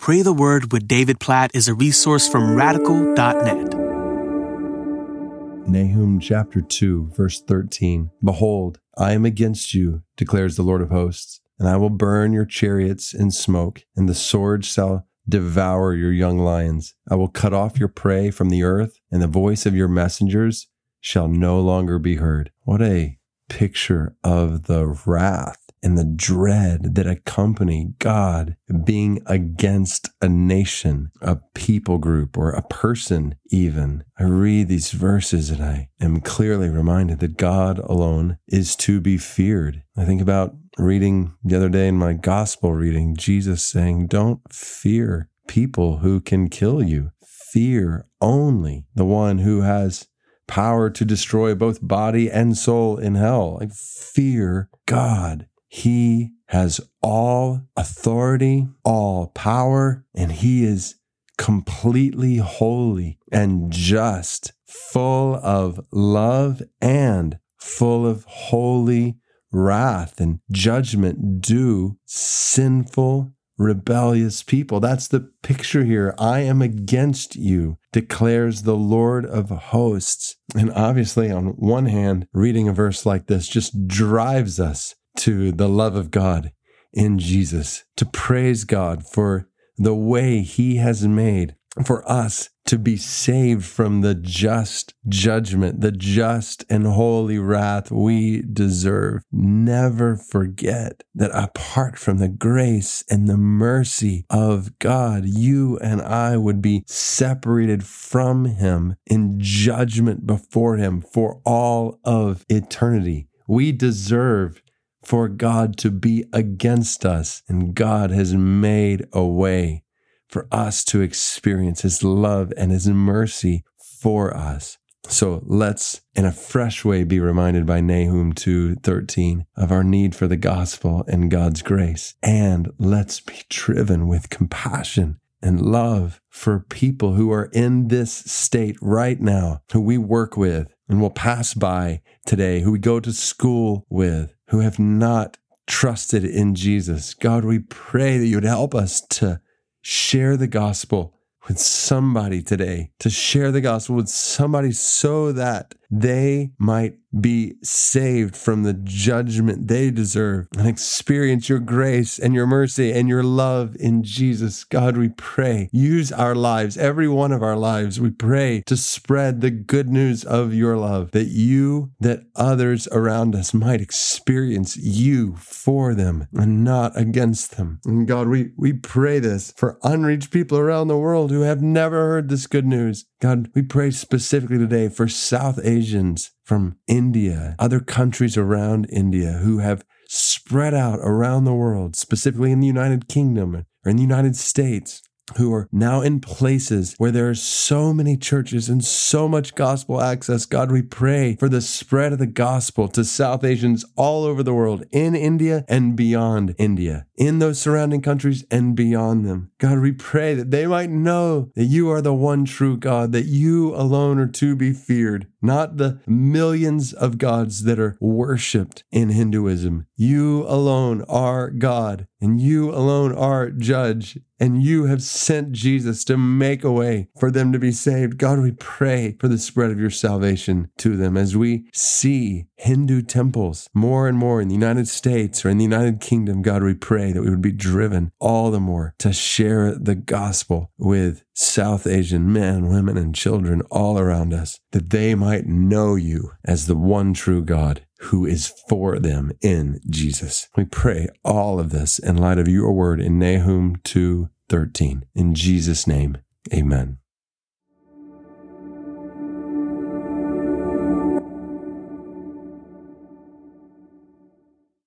Pray the Word with David Platt is a resource from radical.net. Nahum chapter 2, verse 13. Behold, I am against you, declares the Lord of hosts, and I will burn your chariots in smoke, and the sword shall devour your young lions. I will cut off your prey from the earth, and the voice of your messengers shall no longer be heard. What a picture of the wrath and the dread that accompany God being against a nation, a people group, or a person, even. I read these verses and I am clearly reminded that God alone is to be feared. I think about reading the other day in my gospel reading, Jesus saying, Don't fear people who can kill you. Fear only the one who has power to destroy both body and soul in hell. Like fear God. He has all authority, all power, and he is completely holy and just, full of love and full of holy wrath and judgment due sinful, rebellious people. That's the picture here. I am against you, declares the Lord of hosts. And obviously, on one hand, reading a verse like this just drives us to the love of God in Jesus, to praise God for the way he has made for us to be saved from the just judgment, the just and holy wrath we deserve. Never forget that apart from the grace and the mercy of God, you and I would be separated from Him in judgment before Him for all of eternity. We deserve for God to be against us, and God has made a way for us to experience His love and His mercy for us. So let's, in a fresh way, be reminded by Nahum 2:13 of our need for the gospel and God's grace. And let's be driven with compassion and love for people who are in this state right now, who we work with and will pass by today, who we go to school with, who have not trusted in Jesus. God, we pray that you would help us to share the gospel with somebody today, to share the gospel with somebody so that they might be saved from the judgment they deserve and experience your grace and your mercy and your love in Jesus. God, we pray, use our lives, every one of our lives, we pray to spread the good news of your love, that you, that others around us might experience you for them and not against them. And God, we, we pray this for unreached people around the world who have never heard this good news. God, we pray specifically today for South From India, other countries around India who have spread out around the world, specifically in the United Kingdom or in the United States, who are now in places where there are so many churches and so much gospel access. God, we pray for the spread of the gospel to South Asians all over the world, in India and beyond India, in those surrounding countries and beyond them. God, we pray that they might know that you are the one true God, that you alone are to be feared, not the millions of gods that are worshiped in Hinduism. You alone are God, and you alone are judge, and you have sent Jesus to make a way for them to be saved. God, we pray for the spread of your salvation to them as we see Hindu temples more and more in the United States or in the United Kingdom. God, we pray that we would be driven all the more to share the gospel with South Asian men, women, and children all around us, that they might know you as the one true God who is for them in Jesus. We pray all of this in light of your word in Nahum 2:13. In Jesus' name, amen.